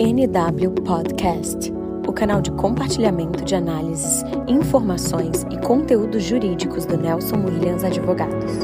NW Podcast, o canal de compartilhamento de análises, informações e conteúdos jurídicos do Nelson Williams Advogados.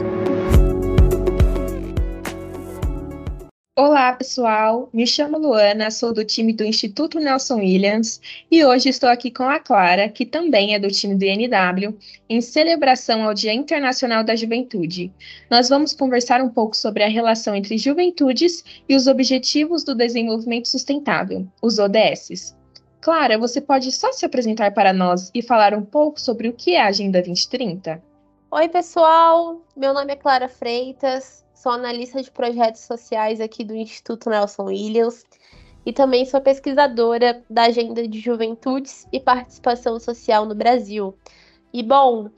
Olá, pessoal. Me chamo Luana, sou do time do Instituto Nelson Williams e hoje estou aqui com a Clara, que também é do time do INW, em celebração ao Dia Internacional da Juventude. Nós vamos conversar um pouco sobre a relação entre juventudes e os Objetivos do Desenvolvimento Sustentável, os ODS. Clara, você pode só se apresentar para nós e falar um pouco sobre o que é a Agenda 2030? Oi, pessoal. Meu nome é Clara Freitas sou analista de projetos sociais aqui do Instituto Nelson Williams e também sou pesquisadora da Agenda de Juventudes e Participação Social no Brasil. E bom,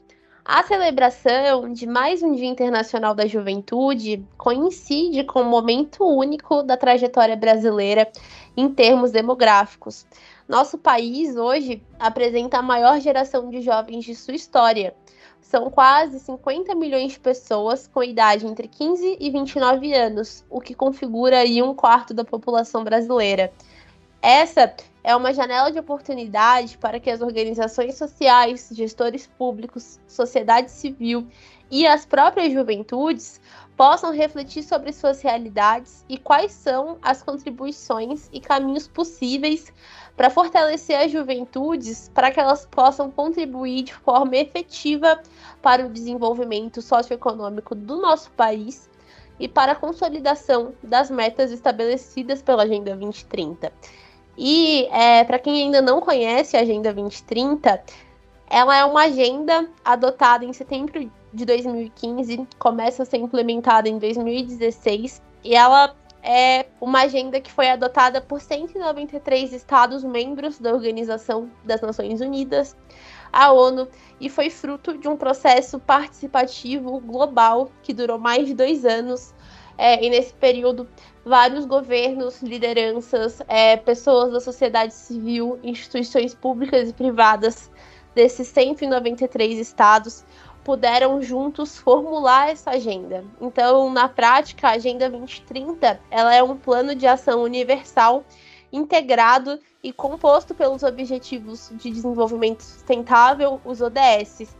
a celebração de mais um Dia Internacional da Juventude coincide com um momento único da trajetória brasileira em termos demográficos. Nosso país hoje apresenta a maior geração de jovens de sua história são quase 50 milhões de pessoas com idade entre 15 e 29 anos, o que configura aí um quarto da população brasileira. Essa é uma janela de oportunidade para que as organizações sociais, gestores públicos, sociedade civil e as próprias juventudes possam refletir sobre suas realidades e quais são as contribuições e caminhos possíveis para fortalecer as juventudes para que elas possam contribuir de forma efetiva para o desenvolvimento socioeconômico do nosso país e para a consolidação das metas estabelecidas pela Agenda 2030. E é, para quem ainda não conhece a Agenda 2030, ela é uma agenda adotada em setembro de 2015, começa a ser implementada em 2016 e ela é uma agenda que foi adotada por 193 Estados-membros da Organização das Nações Unidas, a ONU, e foi fruto de um processo participativo global que durou mais de dois anos. É, e nesse período, vários governos, lideranças, é, pessoas da sociedade civil, instituições públicas e privadas desses 193 estados puderam juntos formular essa agenda. Então, na prática, a Agenda 2030 ela é um plano de ação universal integrado e composto pelos Objetivos de Desenvolvimento Sustentável, os ODS.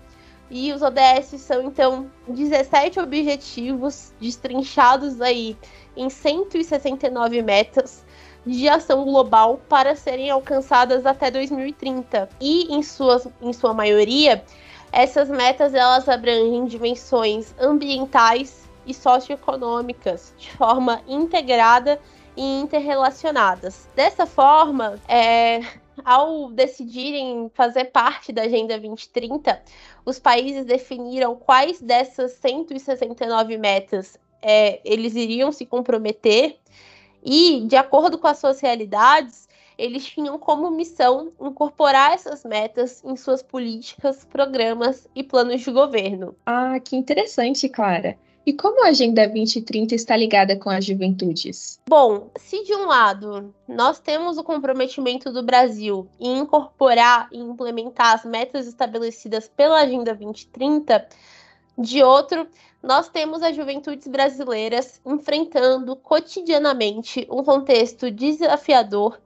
E os ODS são então 17 objetivos destrinchados aí em 169 metas de ação global para serem alcançadas até 2030. E em sua, em sua maioria, essas metas elas abrangem dimensões ambientais e socioeconômicas de forma integrada e interrelacionadas. Dessa forma, é, ao decidirem fazer parte da Agenda 2030, os países definiram quais dessas 169 metas é, eles iriam se comprometer e, de acordo com as suas realidades, eles tinham como missão incorporar essas metas em suas políticas, programas e planos de governo. Ah, que interessante, Clara. E como a Agenda 2030 está ligada com as juventudes? Bom, se de um lado nós temos o comprometimento do Brasil em incorporar e implementar as metas estabelecidas pela Agenda 2030, de outro, nós temos as juventudes brasileiras enfrentando cotidianamente um contexto desafiador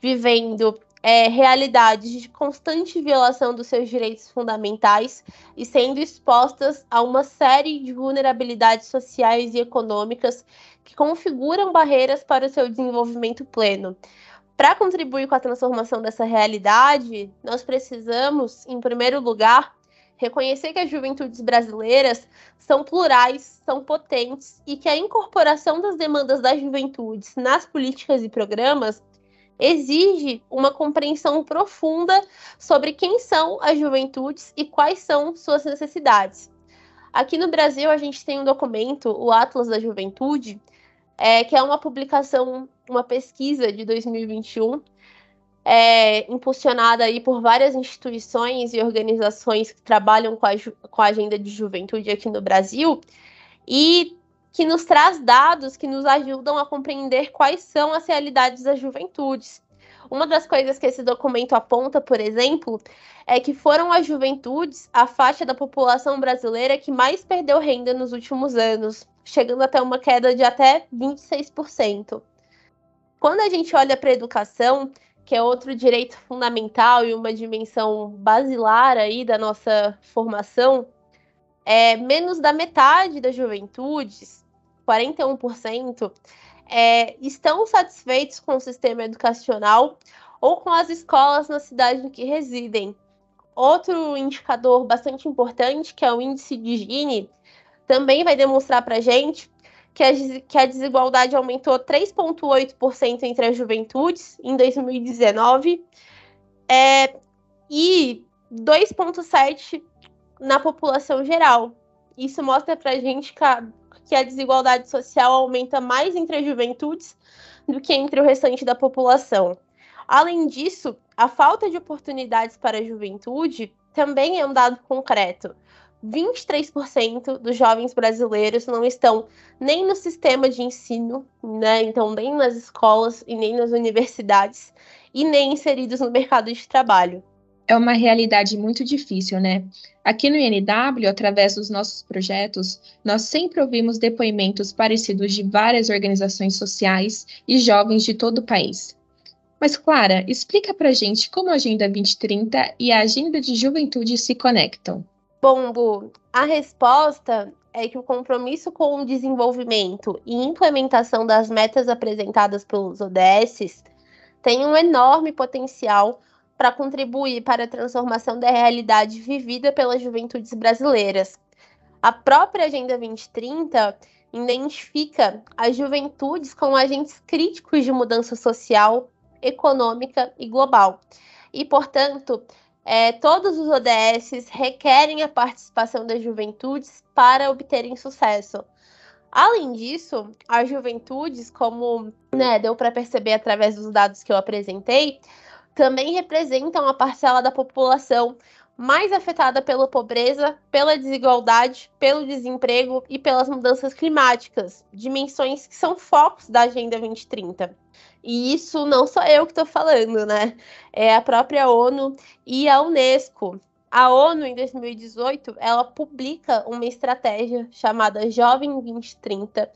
vivendo é, realidades de constante violação dos seus direitos fundamentais e sendo expostas a uma série de vulnerabilidades sociais e econômicas que configuram barreiras para o seu desenvolvimento pleno. Para contribuir com a transformação dessa realidade, nós precisamos, em primeiro lugar, reconhecer que as juventudes brasileiras são plurais, são potentes e que a incorporação das demandas das juventudes nas políticas e programas exige uma compreensão profunda sobre quem são as juventudes e quais são suas necessidades. Aqui no Brasil, a gente tem um documento, o Atlas da Juventude, é, que é uma publicação, uma pesquisa de 2021, é, impulsionada aí por várias instituições e organizações que trabalham com a, com a agenda de juventude aqui no Brasil, e que nos traz dados que nos ajudam a compreender quais são as realidades das juventudes. Uma das coisas que esse documento aponta, por exemplo, é que foram as juventudes a faixa da população brasileira que mais perdeu renda nos últimos anos, chegando até uma queda de até 26%. Quando a gente olha para a educação, que é outro direito fundamental e uma dimensão basilar aí da nossa formação, é, menos da metade das juventudes, 41%, é, estão satisfeitos com o sistema educacional ou com as escolas na cidade em que residem. Outro indicador bastante importante, que é o índice de Gini, também vai demonstrar para a gente que a, desigualdade aumentou 3,8% entre as juventudes em 2019 é, e 2,7% na população geral. Isso mostra para a gente que a, que a desigualdade social aumenta mais entre as juventudes do que entre o restante da população. Além disso, a falta de oportunidades para a juventude também é um dado concreto. 23% dos jovens brasileiros não estão nem no sistema de ensino, né? Então, nem nas escolas e nem nas universidades, e nem inseridos no mercado de trabalho. É uma realidade muito difícil, né? Aqui no INW, através dos nossos projetos, nós sempre ouvimos depoimentos parecidos de várias organizações sociais e jovens de todo o país. Mas, Clara, explica pra gente como a Agenda 2030 e a Agenda de Juventude se conectam. Bom, Bu, a resposta é que o compromisso com o desenvolvimento e implementação das metas apresentadas pelos ODS tem um enorme potencial para contribuir para a transformação da realidade vivida pelas juventudes brasileiras. A própria Agenda 2030 identifica as juventudes como agentes críticos de mudança social, econômica e global. E, portanto, é, todos os ODS requerem a participação das juventudes para obterem sucesso. Além disso, as juventudes, como né, deu para perceber através dos dados que eu apresentei, também representam a parcela da população mais afetada pela pobreza, pela desigualdade, pelo desemprego e pelas mudanças climáticas, dimensões que são focos da Agenda 2030. E isso não sou eu que estou falando, né? É a própria ONU e a Unesco. A ONU, em 2018, ela publica uma estratégia chamada Jovem 2030,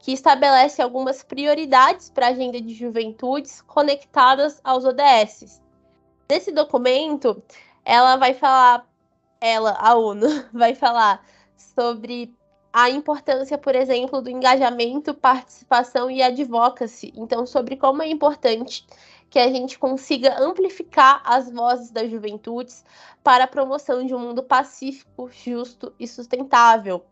que estabelece algumas prioridades para a agenda de juventudes conectadas aos ODS. Nesse documento, ela vai falar, ela, a ONU, vai falar sobre a importância, por exemplo, do engajamento, participação e advocacy. Então, sobre como é importante que a gente consiga amplificar as vozes das juventudes para a promoção de um mundo pacífico, justo e sustentável.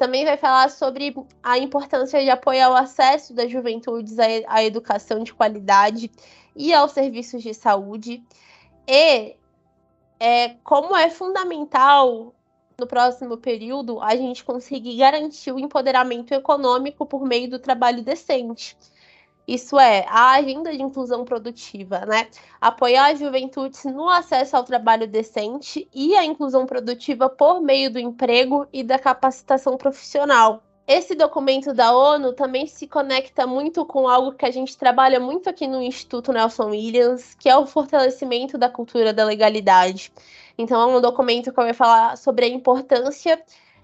Também vai falar sobre a importância de apoiar o acesso das juventudes à educação de qualidade e aos serviços de saúde. E é, como é fundamental no próximo período a gente conseguir garantir o empoderamento econômico por meio do trabalho decente. Isso é, a agenda de inclusão produtiva, né? Apoiar a juventude no acesso ao trabalho decente e a inclusão produtiva por meio do emprego e da capacitação profissional. Esse documento da ONU também se conecta muito com algo que a gente trabalha muito aqui no Instituto Nelson Williams, que é o fortalecimento da cultura da legalidade. Então, é um documento que vai falar sobre a importância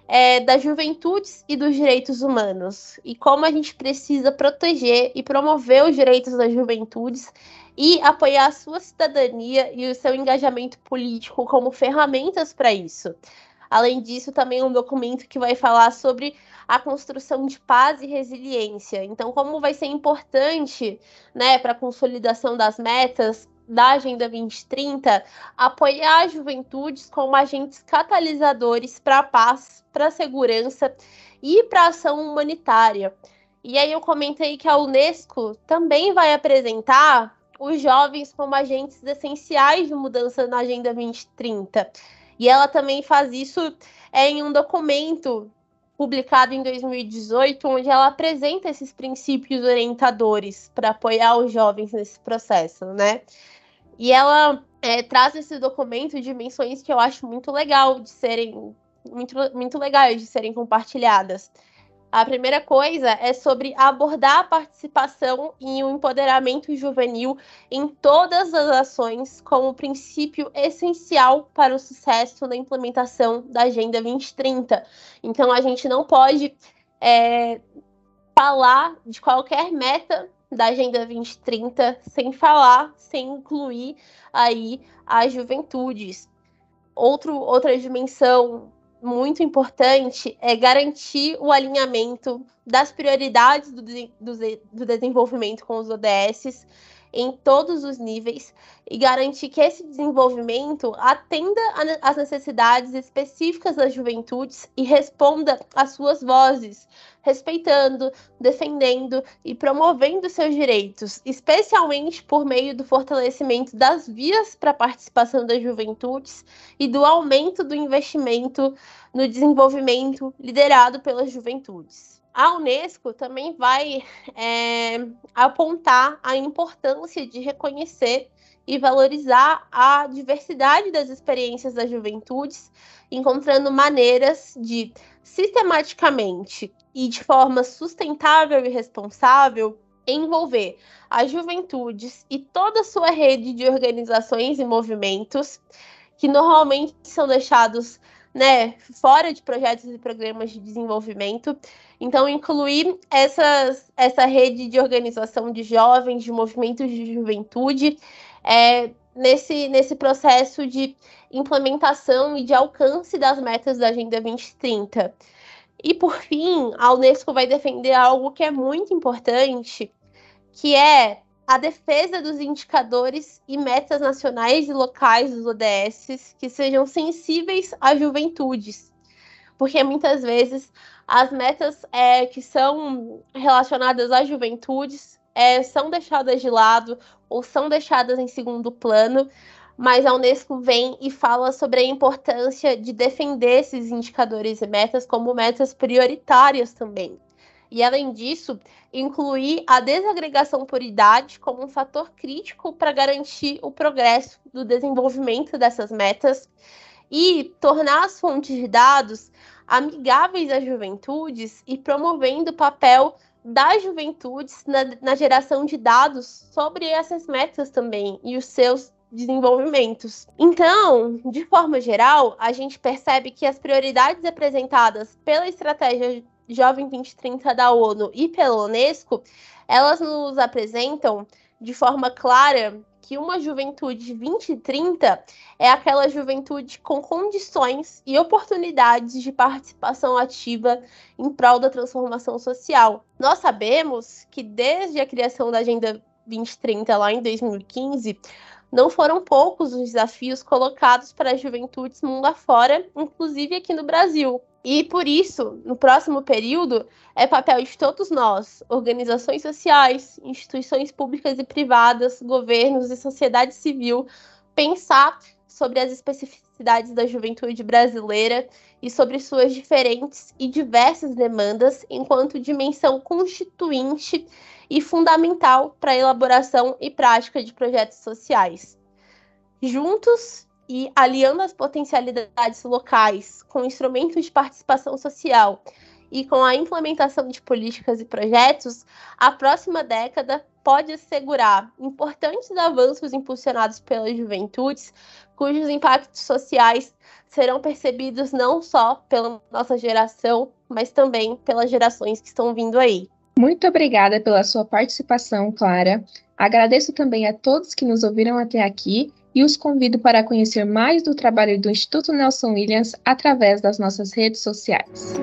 é, das juventudes e dos direitos humanos e como a gente precisa proteger e promover os direitos das juventudes e apoiar a sua cidadania e o seu engajamento político como ferramentas para isso. Além disso, também um documento que vai falar sobre a construção de paz e resiliência. Então, como vai ser importante, né, para a consolidação das metas da Agenda 2030, apoiar as juventudes como agentes catalisadores para a paz, para a segurança e para a ação humanitária. E aí eu comentei que a Unesco também vai apresentar os jovens como agentes essenciais de mudança na Agenda 2030. E ela também faz isso é, em um documento publicado em 2018, onde ela apresenta esses princípios orientadores para apoiar os jovens nesse processo, né? E ela é, traz esse documento dimensões que eu acho muito legal de serem muito, muito legais de serem compartilhadas. A primeira coisa é sobre abordar a participação e o empoderamento juvenil em todas as ações como princípio essencial para o sucesso na implementação da Agenda 2030. Então, a gente não pode é, falar de qualquer meta da Agenda 2030, sem falar, sem incluir aí as juventudes. Outro, outra dimensão muito importante é garantir o alinhamento das prioridades do, do, do desenvolvimento com os ODS em todos os níveis e garantir que esse desenvolvimento atenda às necessidades específicas das juventudes e responda às suas vozes, respeitando, defendendo e promovendo seus direitos, especialmente por meio do fortalecimento das vias para a participação das juventudes e do aumento do investimento no desenvolvimento liderado pelas juventudes a Unesco também vai é, apontar a importância de reconhecer e valorizar a diversidade das experiências das juventudes, encontrando maneiras de sistematicamente e de forma sustentável e responsável envolver as juventudes e toda a sua rede de organizações e movimentos que normalmente são deixados né, fora de projetos e programas de desenvolvimento. Então, incluir essas, essa rede de organização de jovens, de movimentos de juventude, é, nesse, nesse processo de implementação e de alcance das metas da Agenda 2030. E, por fim, a Unesco vai defender algo que é muito importante, que é a defesa dos indicadores e metas nacionais e locais dos ODS que sejam sensíveis às juventudes. Porque muitas vezes as metas é, que são relacionadas às juventudes é, são deixadas de lado ou são deixadas em segundo plano, mas a Unesco vem e fala sobre a importância de defender esses indicadores e metas como metas prioritárias também. E além disso, incluir a desagregação por idade como um fator crítico para garantir o progresso do desenvolvimento dessas metas e tornar as fontes de dados amigáveis às juventudes e promovendo o papel das juventudes na, na geração de dados sobre essas metas também e os seus desenvolvimentos. Então, de forma geral, a gente percebe que as prioridades apresentadas pela estratégia Jovem 2030 da ONU e pela Unesco, elas nos apresentam de forma clara que uma juventude 2030 é aquela juventude com condições e oportunidades de participação ativa em prol da transformação social. Nós sabemos que desde a criação da Agenda 2030 lá em 2015, não foram poucos os desafios colocados para as juventudes mundo afora, inclusive aqui no Brasil. E por isso, no próximo período, é papel de todos nós, organizações sociais, instituições públicas e privadas, governos e sociedade civil, pensar sobre as especificidades da juventude brasileira e sobre suas diferentes e diversas demandas enquanto dimensão constituinte e fundamental para a elaboração e prática de projetos sociais. Juntos, e aliando as potencialidades locais com instrumentos de participação social e com a implementação de políticas e projetos, a próxima década pode assegurar importantes avanços impulsionados pelas juventudes, cujos impactos sociais serão percebidos não só pela nossa geração, mas também pelas gerações que estão vindo aí. Muito obrigada pela sua participação, Clara. Agradeço também a todos que nos ouviram até aqui e os convido para conhecer mais do trabalho do Instituto Nelson Williams através das nossas redes sociais.